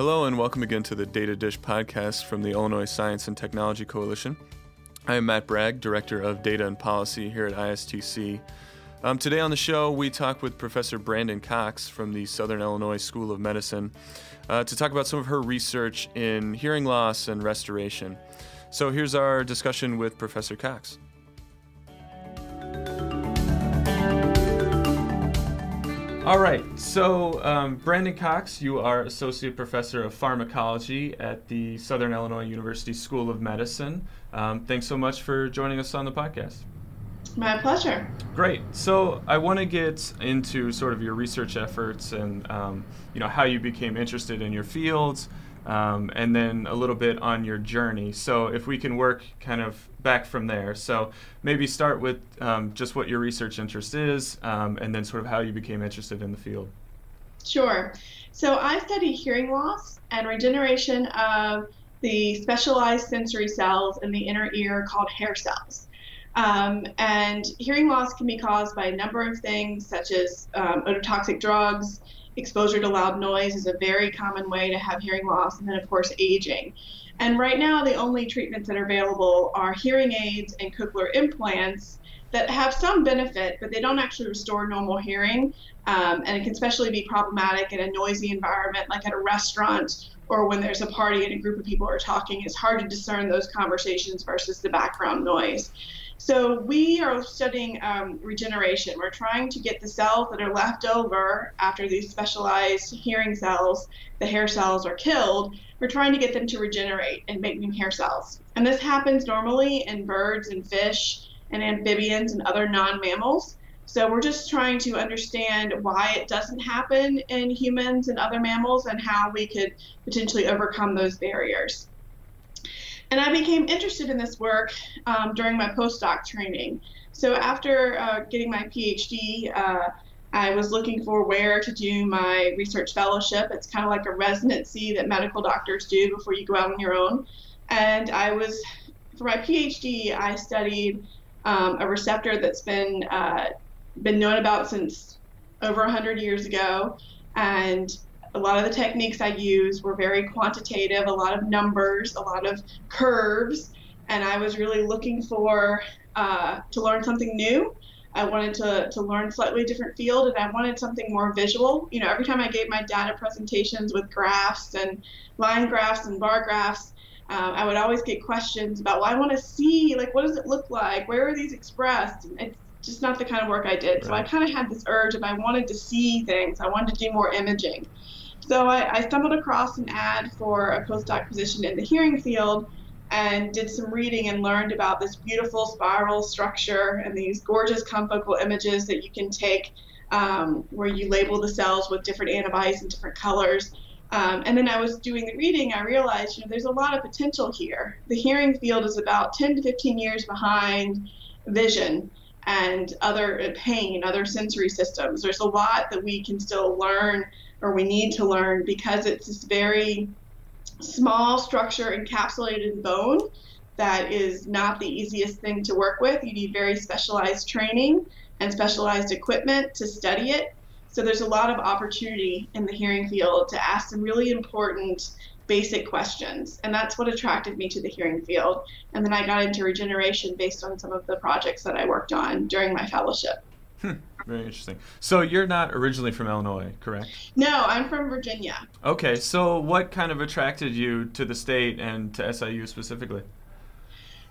Hello, and welcome again to the Data Dish podcast from the Illinois Science and Technology Coalition. I am Matt Bragg, Director of Data and Policy here at ISTC. Um, today on the show, we talk with Professor Brandon Cox from the Southern Illinois School of Medicine uh, to talk about some of her research in hearing loss and restoration. So here's our discussion with Professor Cox. All right. So, um, Brandon Cox, you are Associate Professor of Pharmacology at the Southern Illinois University School of Medicine. Um, thanks so much for joining us on the podcast. My pleasure. Great. So, I want to get into sort of your research efforts and um, you know how you became interested in your fields, um, and then a little bit on your journey. So, if we can work kind of back from there. So maybe start with um, just what your research interest is, um, and then sort of how you became interested in the field. Sure. So I study hearing loss and regeneration of the specialized sensory cells in the inner ear called hair cells. Um, and hearing loss can be caused by a number of things, such as um, ototoxic drugs. Exposure to loud noise is a very common way to have hearing loss, and then, of course, aging. And right now, the only treatments that are available are hearing aids and cochlear implants that have some benefit, but they don't actually restore normal hearing. Um, and it can especially be problematic in a noisy environment, like at a restaurant or when there's a party and a group of people are talking. It's hard to discern those conversations versus the background noise. So we are studying um, regeneration. We're trying to get the cells that are left over after these specialized hearing cells, the hair cells, are killed. We're trying to get them to regenerate and make new hair cells. And this happens normally in birds and fish and amphibians and other non-mammals. So we're just trying to understand why it doesn't happen in humans and other mammals and how we could potentially overcome those barriers. And I became interested in this work um, during my postdoc training. So after uh, getting my PhD, uh, I was looking for where to do my research fellowship. It's kind of like a residency that medical doctors do before you go out on your own. And I was, for my PhD, I studied um, a receptor that's been uh, been known about since over 100 years ago. And a lot of the techniques I used were very quantitative, a lot of numbers, a lot of curves, and I was really looking for uh, to learn something new. I wanted to, to learn slightly different field and I wanted something more visual. You know, every time I gave my data presentations with graphs and line graphs and bar graphs, um, I would always get questions about, well, I want to see, like, what does it look like? Where are these expressed? And it's just not the kind of work I did. Right. So I kind of had this urge of I wanted to see things. I wanted to do more imaging. So I, I stumbled across an ad for a postdoc position in the hearing field and did some reading and learned about this beautiful spiral structure and these gorgeous confocal images that you can take um, where you label the cells with different antibodies and different colors. Um, and then I was doing the reading, I realized, you know, there's a lot of potential here. The hearing field is about 10 to 15 years behind vision and other pain, other sensory systems. There's a lot that we can still learn or we need to learn because it's this very small structure encapsulated in bone that is not the easiest thing to work with. You need very specialized training and specialized equipment to study it. So there's a lot of opportunity in the hearing field to ask some really important basic questions. And that's what attracted me to the hearing field. And then I got into regeneration based on some of the projects that I worked on during my fellowship. Hmm. Very interesting. So you're not originally from Illinois, correct? No, I'm from Virginia. Okay, so what kind of attracted you to the state and to SIU specifically?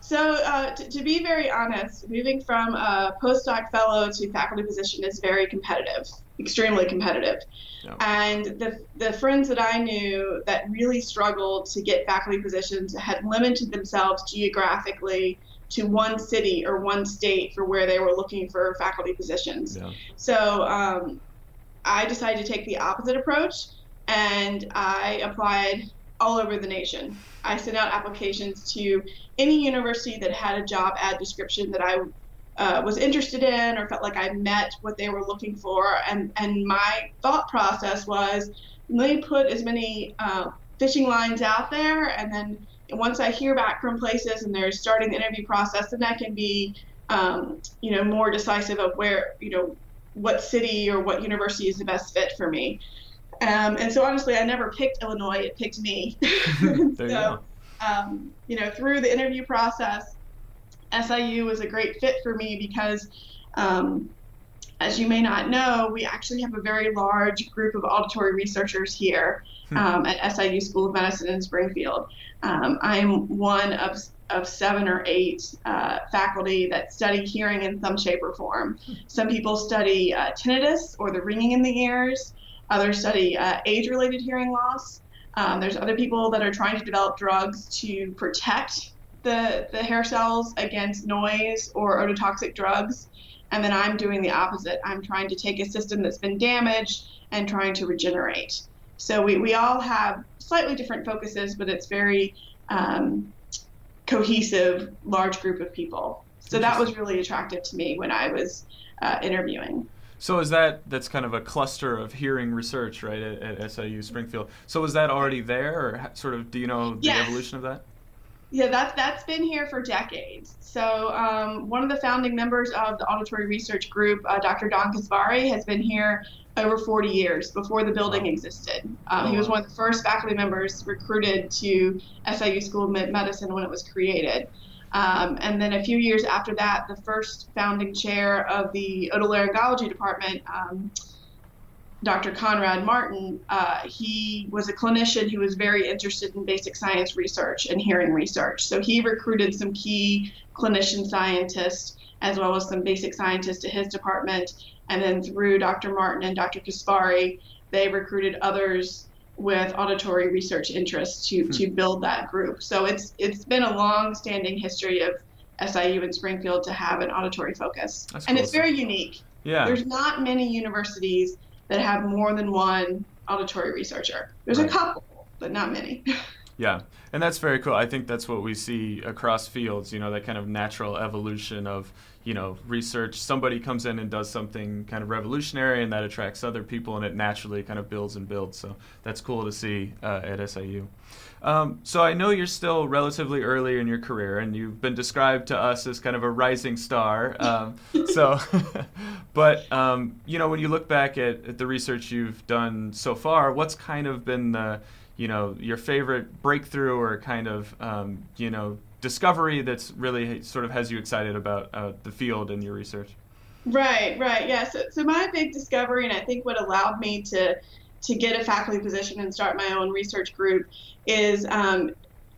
So, uh, t- to be very honest, moving from a postdoc fellow to faculty position is very competitive, extremely competitive. Yep. And the, the friends that I knew that really struggled to get faculty positions had limited themselves geographically to one city or one state for where they were looking for faculty positions. Yeah. So um, I decided to take the opposite approach and I applied all over the nation. I sent out applications to any university that had a job ad description that I uh, was interested in or felt like I met what they were looking for. And, and my thought process was let me put as many uh, fishing lines out there and then once I hear back from places and they're starting the interview process, then I can be, um, you know, more decisive of where, you know, what city or what university is the best fit for me. Um, and so honestly, I never picked Illinois; it picked me. so, you, um, you know, through the interview process, SIU was a great fit for me because, um, as you may not know, we actually have a very large group of auditory researchers here hmm. um, at SIU School of Medicine in Springfield. Um, I'm one of of seven or eight uh, faculty that study hearing in some shape or form. Some people study uh, tinnitus or the ringing in the ears. Others study uh, age-related hearing loss. Um, there's other people that are trying to develop drugs to protect the, the hair cells against noise or ototoxic drugs. And then I'm doing the opposite. I'm trying to take a system that's been damaged and trying to regenerate. So we, we all have slightly different focuses, but it's very um, cohesive, large group of people. So that was really attractive to me when I was uh, interviewing. So is that that's kind of a cluster of hearing research, right, at, at SIU Springfield? So is that already there, or sort of do you know the yes. evolution of that? Yeah, that's that's been here for decades. So um, one of the founding members of the auditory research group, uh, Dr. Don Caspary, has been here over 40 years before the building existed. Um, oh, he was one of the first faculty members recruited to SIU School of Medicine when it was created. Um, and then a few years after that, the first founding chair of the otolaryngology department, um, Dr. Conrad Martin, uh, he was a clinician who was very interested in basic science research and hearing research. So he recruited some key clinician scientists as well as some basic scientists to his department. And then through Dr. Martin and Dr. Caspary, they recruited others with auditory research interests to, hmm. to build that group. So it's it's been a long standing history of SIU in Springfield to have an auditory focus. That's and cool. it's very unique. Yeah. There's not many universities that have more than one auditory researcher. There's right. a couple, but not many. Yeah, and that's very cool. I think that's what we see across fields, you know, that kind of natural evolution of, you know, research. Somebody comes in and does something kind of revolutionary and that attracts other people and it naturally kind of builds and builds. So that's cool to see uh, at SIU. Um, so I know you're still relatively early in your career, and you've been described to us as kind of a rising star. Um, so, but um, you know, when you look back at, at, the research you've done so far, what's kind of been the you know your favorite breakthrough or kind of um, you know discovery that's really sort of has you excited about uh, the field and your research right right yeah so, so my big discovery and i think what allowed me to to get a faculty position and start my own research group is um,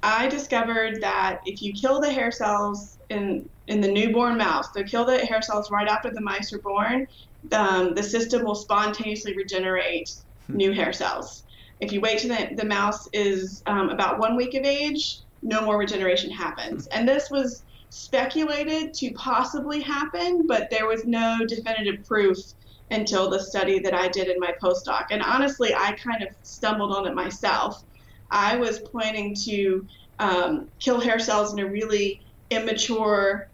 i discovered that if you kill the hair cells in in the newborn mouse so kill the hair cells right after the mice are born um, the system will spontaneously regenerate hmm. new hair cells if you wait till the, the mouse is um, about one week of age, no more regeneration happens. And this was speculated to possibly happen, but there was no definitive proof until the study that I did in my postdoc. And honestly, I kind of stumbled on it myself. I was planning to um, kill hair cells in a really immature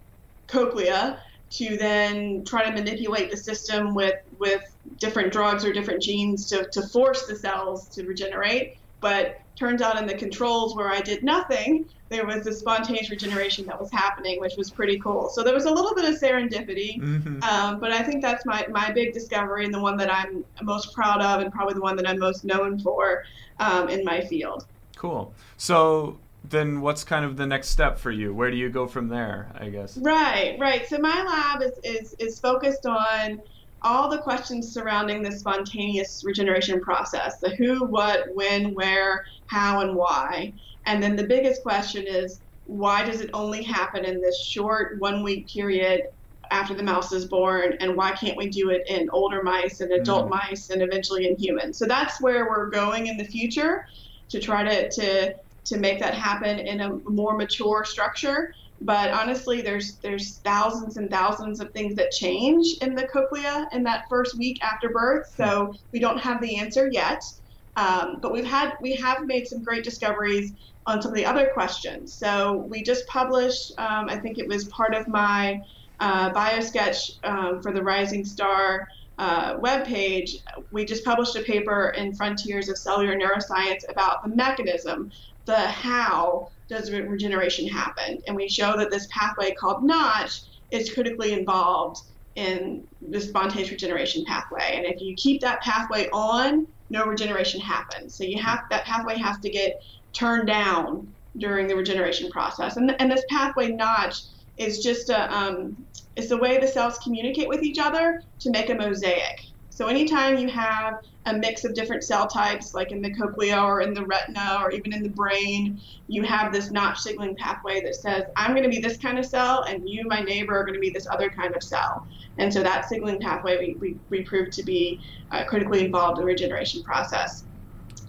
cochlea to then try to manipulate the system with with different drugs or different genes to, to force the cells to regenerate. But turns out in the controls where I did nothing, there was this spontaneous regeneration that was happening, which was pretty cool. So there was a little bit of serendipity, mm-hmm. um, but I think that's my, my big discovery and the one that I'm most proud of, and probably the one that I'm most known for um, in my field. Cool. So then what's kind of the next step for you? Where do you go from there, I guess? Right, right. So my lab is, is, is focused on all the questions surrounding the spontaneous regeneration process the who, what, when, where, how, and why. And then the biggest question is why does it only happen in this short one week period after the mouse is born and why can't we do it in older mice and adult mm. mice and eventually in humans so that's where we're going in the future to try to, to to make that happen in a more mature structure. But honestly, there's there's thousands and thousands of things that change in the cochlea in that first week after birth. So we don't have the answer yet. Um, but we've had we have made some great discoveries on some of the other questions. So we just published, um, I think it was part of my uh, biosketch um, for the Rising Star uh, webpage. We just published a paper in Frontiers of Cellular Neuroscience about the mechanism the how does regeneration happen. And we show that this pathway called Notch is critically involved in the spontaneous regeneration pathway. And if you keep that pathway on, no regeneration happens. So you have that pathway has to get turned down during the regeneration process. And, and this pathway notch is just a um, it's the way the cells communicate with each other to make a mosaic. So anytime you have a mix of different cell types, like in the cochlea or in the retina or even in the brain, you have this notch signaling pathway that says, I'm going to be this kind of cell, and you, my neighbor, are going to be this other kind of cell. And so that signaling pathway we, we, we proved to be uh, critically involved in the regeneration process.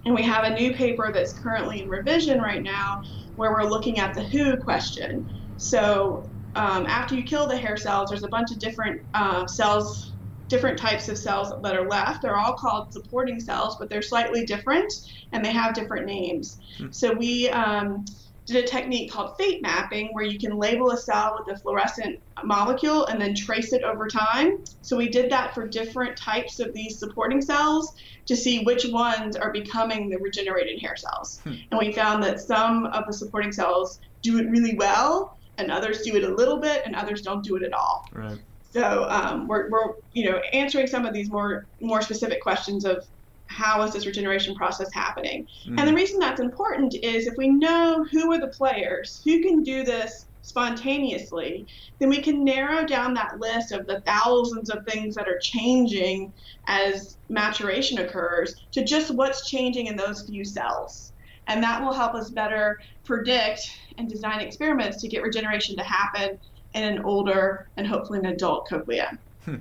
And we have a new paper that's currently in revision right now where we're looking at the who question. So um, after you kill the hair cells, there's a bunch of different uh, cells different types of cells that are left. They're all called supporting cells, but they're slightly different and they have different names. Hmm. So we um, did a technique called fate mapping where you can label a cell with a fluorescent molecule and then trace it over time. So we did that for different types of these supporting cells to see which ones are becoming the regenerated hair cells. Hmm. And we found that some of the supporting cells do it really well and others do it a little bit and others don't do it at all. Right. So um, we're, we're, you know, answering some of these more more specific questions of how is this regeneration process happening? Mm. And the reason that's important is if we know who are the players, who can do this spontaneously, then we can narrow down that list of the thousands of things that are changing as maturation occurs to just what's changing in those few cells. And that will help us better predict and design experiments to get regeneration to happen in an older and hopefully an adult cochlea. Hmm.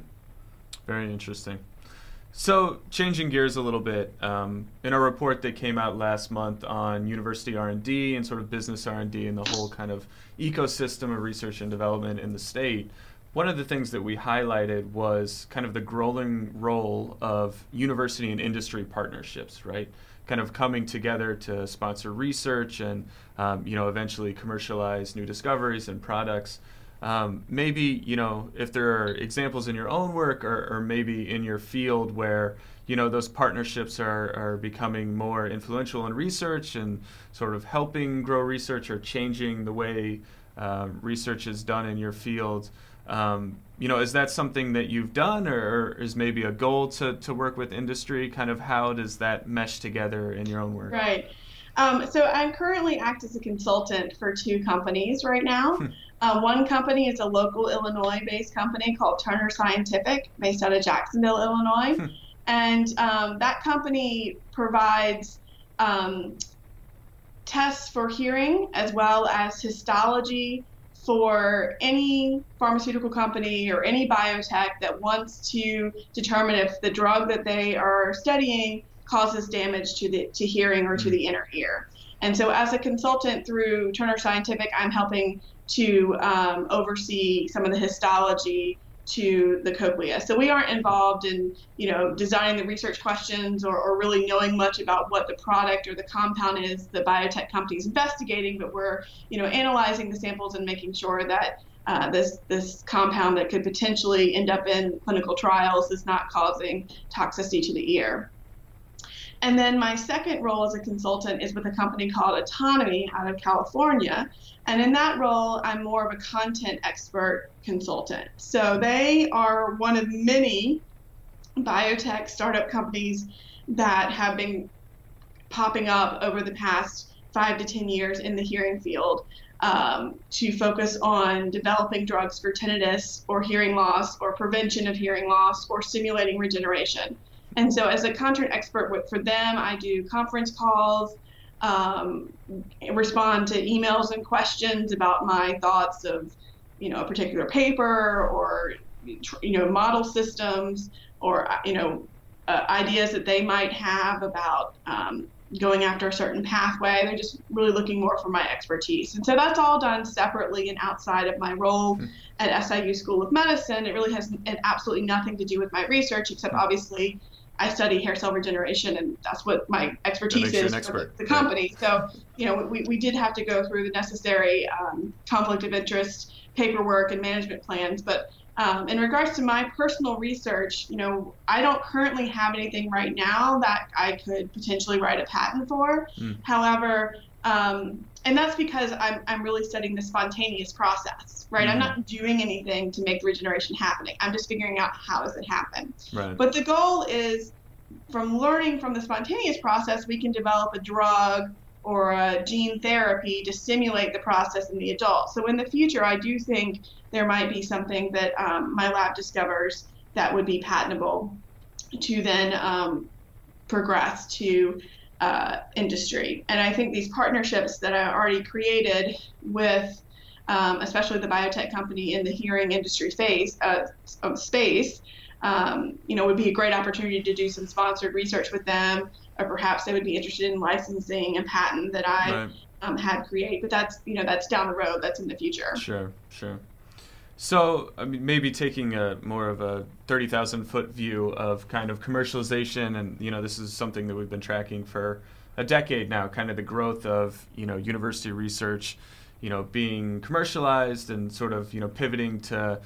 Very interesting. So, changing gears a little bit, um, in a report that came out last month on university R&D and sort of business R&D and the whole kind of ecosystem of research and development in the state, one of the things that we highlighted was kind of the growing role of university and industry partnerships, right? Kind of coming together to sponsor research and, um, you know, eventually commercialize new discoveries and products. Um, maybe you know if there are examples in your own work or, or, maybe in your field where you know those partnerships are, are becoming more influential in research and sort of helping grow research or changing the way uh, research is done in your field. Um, you know is that something that you've done or, or, is maybe a goal to, to work with industry? Kind of how does that mesh together in your own work? Right. Um, so i currently act as a consultant for two companies right now. Hmm. Uh, one company is a local Illinois based company called Turner Scientific, based out of Jacksonville, Illinois. Hmm. And um, that company provides um, tests for hearing as well as histology for any pharmaceutical company or any biotech that wants to determine if the drug that they are studying causes damage to the to hearing or to hmm. the inner ear. And so, as a consultant through Turner Scientific, I'm helping to um, oversee some of the histology to the cochlea. So we aren't involved in, you know, designing the research questions or, or really knowing much about what the product or the compound is the biotech company is investigating, but we're, you know, analyzing the samples and making sure that uh, this this compound that could potentially end up in clinical trials is not causing toxicity to the ear. And then my second role as a consultant is with a company called Otonomy out of California. And in that role, I'm more of a content expert consultant. So they are one of many biotech startup companies that have been popping up over the past five to 10 years in the hearing field um, to focus on developing drugs for tinnitus or hearing loss or prevention of hearing loss or stimulating regeneration. And so, as a content expert for them, I do conference calls, um, respond to emails and questions about my thoughts of, you know, a particular paper or, you know, model systems or, you know, uh, ideas that they might have about um, going after a certain pathway. They're just really looking more for my expertise. And so that's all done separately and outside of my role mm-hmm. at SIU School of Medicine. It really has absolutely nothing to do with my research, except hmm. obviously I study hair cell regeneration, and that's what my expertise is for the, company. So, you know, we, we did have to go through the necessary um, conflict of interest paperwork and management plans. But um, in regards to my personal research, you know, I don't currently have anything right now that I could potentially write a patent for. Mm. However, um, and that's because I'm, I'm really studying the spontaneous process, right? Mm-hmm. I'm not doing anything to make regeneration happening. I'm just figuring out how does it happen. Right. But the goal is from learning from the spontaneous process, we can develop a drug or a gene therapy to stimulate the process in the adult. So in the future, I do think there might be something that um, my lab discovers that would be patentable to then um, progress to uh, industry. And I think these partnerships that I already created with, um, especially the biotech company in the hearing industry phase uh, of space, um, you know, would be a great opportunity to do some sponsored research with them, or perhaps they would be interested in licensing a patent that I right. um, had create. But that's you know that's down the road. That's in the future. Sure, sure. So, I mean, maybe taking a more of a 30,000 foot view of kind of commercialization, and you know, this is something that we've been tracking for a decade now, kind of the growth of you know university research, you know, being commercialized and sort of you know pivoting to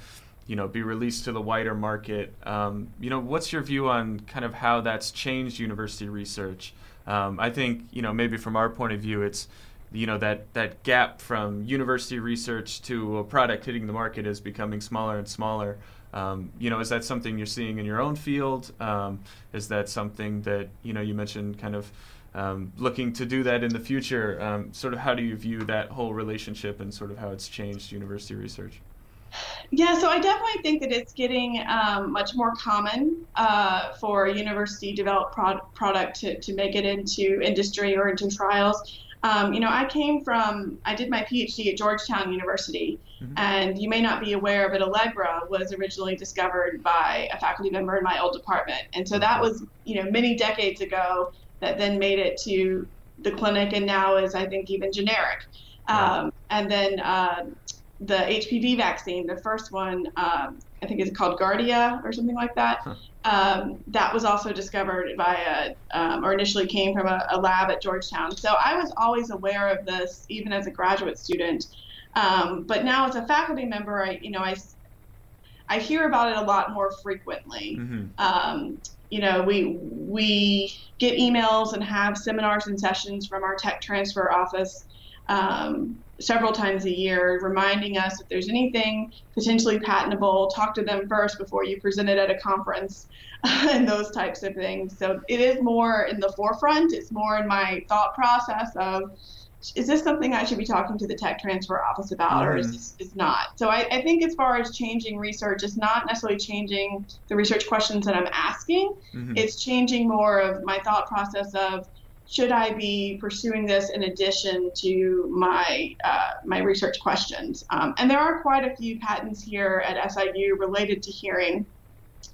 you know be released to the wider market. Um, you know, what's your view on kind of how that's changed university research? Um, I think you know maybe from our point of view, it's you know that that gap from university research to a product hitting the market is becoming smaller and smaller. Um, you know, is that something you're seeing in your own field? Um, is that something that you know you mentioned kind of um, looking to do that in the future? Um, sort of how do you view that whole relationship and sort of how it's changed university research? Yeah, so I definitely think that it's getting um, much more common uh, for university developed pro- product to, to make it into industry or into trials. Um, you know, I came from, I did my PhD at Georgetown University, mm-hmm. and you may not be aware, but Allegra was originally discovered by a faculty member in my old department. And so that was, you know, many decades ago that then made it to the clinic and now is, I think, even generic. Um, and then uh, the HPV vaccine, the first one, um, I think is called Guardia or something like that. Huh. Um, that was also discovered by a, um, or initially came from a, a, lab at Georgetown. So I was always aware of this, even as a graduate student. Um, but now as a faculty member, I, you know, I, I hear about it a lot more frequently. Mm-hmm. Um, you know, we we get emails and have seminars and sessions from our tech transfer office um, several times a year, reminding us if there's anything potentially patentable, talk to them first before you present it at a conference and those types of things. So it is more in the forefront. It's more in my thought process of is this something I should be talking to the tech transfer office about, or is mm-hmm. this is not? So I, I, think as far as changing research, it's not necessarily changing the research questions that I'm asking. Mm-hmm. It's changing more of my thought process of should I be pursuing this in addition to my uh, my research questions? Um, and there are quite a few patents here at SIU related to hearing,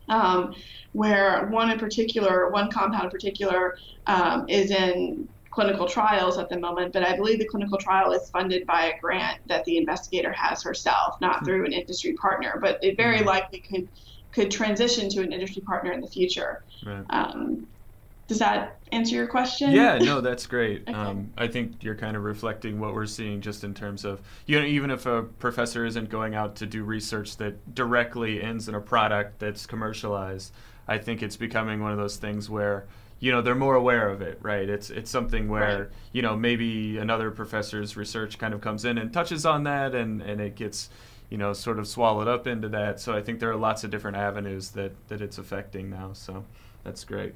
um, where one in particular, one compound in particular, um, is in clinical trials at the moment. But I believe the clinical trial is funded by a grant that the investigator has herself, not hmm. through an industry partner. But it very hmm. likely could could transition to an industry partner in the future. Right. Um, does that answer your question? Yeah, no, that's great. okay. um, I think you're kind of reflecting what we're seeing just in terms of, you know, even if a professor isn't going out to do research that directly ends in a product that's commercialized, I think it's becoming one of those things where, you know, they're more aware of it, right? It's it's something where, right. you know, maybe another professor's research kind of comes in and touches on that and, and it gets, you know, sort of swallowed up into that. So I think there are lots of different avenues that, that it's affecting now. So that's great.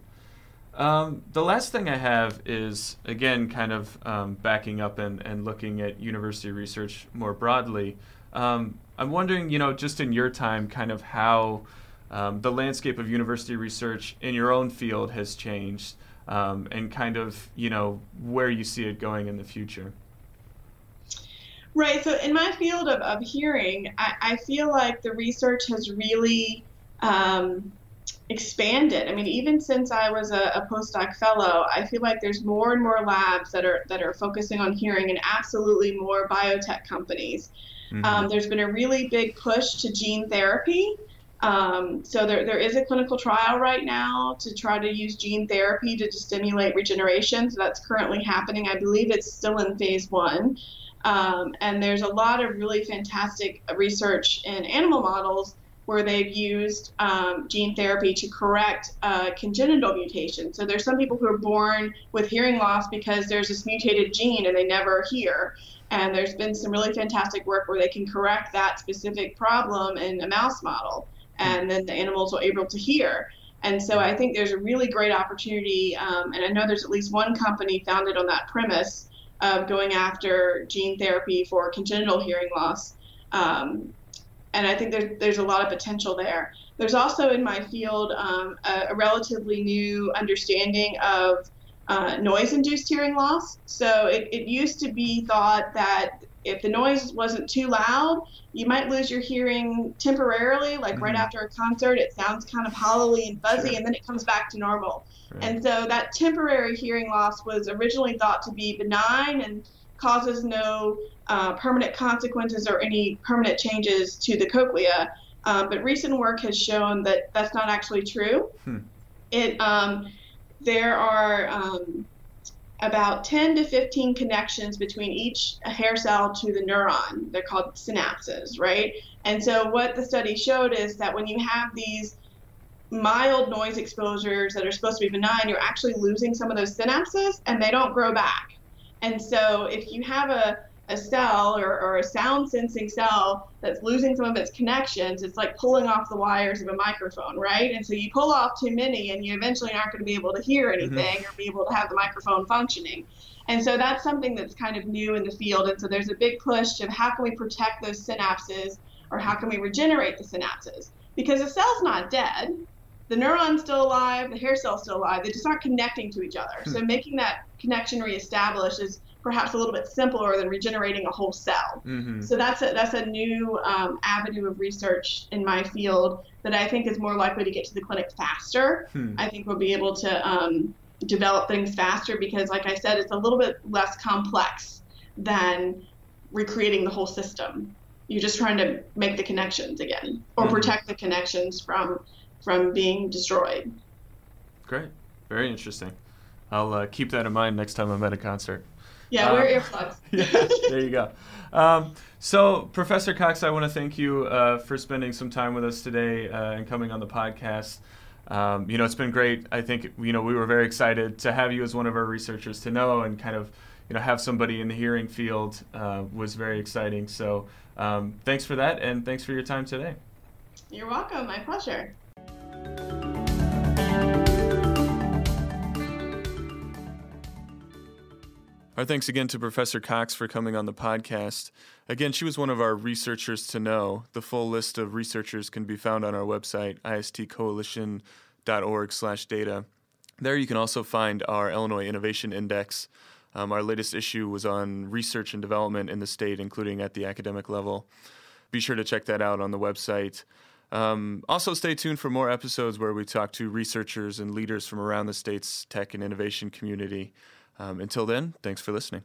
Um, the last thing I have is, again, kind of um, backing up and, and looking at university research more broadly. Um, I'm wondering, you know, just in your time, kind of how um, the landscape of university research in your own field has changed um, and kind of, you know, where you see it going in the future. Right. So, in my field of, of hearing, I, I feel like the research has really um, expanded. I mean, even since I was a, a, postdoc fellow, I feel like there's more and more labs that are that are focusing on hearing, and absolutely more biotech companies. Mm-hmm. Um, there's been a really big push to gene therapy. Um, so there, there is a clinical trial right now to try to use gene therapy to stimulate regeneration. So that's currently happening. I believe it's still in phase one. Um, and there's a lot of really fantastic research in animal models where they've used um, gene therapy to correct uh, congenital mutation. So there's some people who are born with hearing loss because there's this mutated gene and they never hear. And there's been some really fantastic work where they can correct that specific problem in a mouse model, and then the animals are able to hear. And so I think there's a really great opportunity, um, and I know there's at least one company founded on that premise of going after gene therapy for congenital hearing loss. Um, and I think there's, there's a lot of potential there. There's also in my field um, a, a, relatively new understanding of uh, noise induced hearing loss. So it, it used to be thought that if the noise wasn't too loud, you might lose your hearing temporarily, like mm-hmm. right after a concert. It sounds kind of hollowly and fuzzy, sure. and then it comes back to normal. Right. And so that temporary hearing loss was originally thought to be benign and causes no uh, permanent consequences or any permanent changes to the cochlea. Um, but recent work has shown that that's not actually true. Hmm. It um, there are um, about 10 to 15 connections between each hair cell to the neuron. They're called synapses, right? And so what the study showed is that when you have these mild noise exposures that are supposed to be benign, you're actually losing some of those synapses and they don't grow back. And so if you have a a cell or, or a sound sensing cell that's losing some of its connections, it's like pulling off the wires of a microphone, right? And so you pull off too many and you eventually aren't going to be able to hear mm-hmm. anything mm-hmm. or be able to have the microphone functioning. And so that's something that's kind of new in the field. And so there's a big push of how can we protect those synapses or how can we regenerate the synapses? Because the cell's not dead. The neuron's still alive, the hair cell's still alive. They just aren't connecting to each other. So hmm. making that connection reestablished is perhaps a little bit simpler than regenerating a whole cell. Mm-hmm. So that's a that's a new um, avenue of research in my field that I think is more likely to get to the clinic faster. Hmm. I think we'll be able to um, develop things faster because, like I said, it's a little bit less complex than recreating the whole system. You're just trying to make the connections again or mm-hmm. protect the connections from from being destroyed. Great, very interesting. I'll uh, keep that in mind next time I'm at a concert. Yeah, um, wear earplugs. yeah, there you go. Um, so, Professor Cox, I want to thank you uh, for spending some time with us today uh, and coming on the podcast. Um, you know, it's been great. I think you know we were very excited to have you as one of our researchers to know and kind of you know have somebody in the hearing field uh, was very exciting. So, um, thanks for that, and thanks for your time today. You're welcome. My pleasure. Our thanks again to Professor Cox for coming on the podcast. Again, she was one of our researchers to know. The full list of researchers can be found on our website, istcoalition.org slash data. There you can also find our Illinois Innovation Index. Um, our latest issue was on research and development in the state, including at the academic level. Be sure to check that out on the website. Um, also, stay tuned for more episodes where we talk to researchers and leaders from around the state's tech and innovation community. Um, until then, thanks for listening.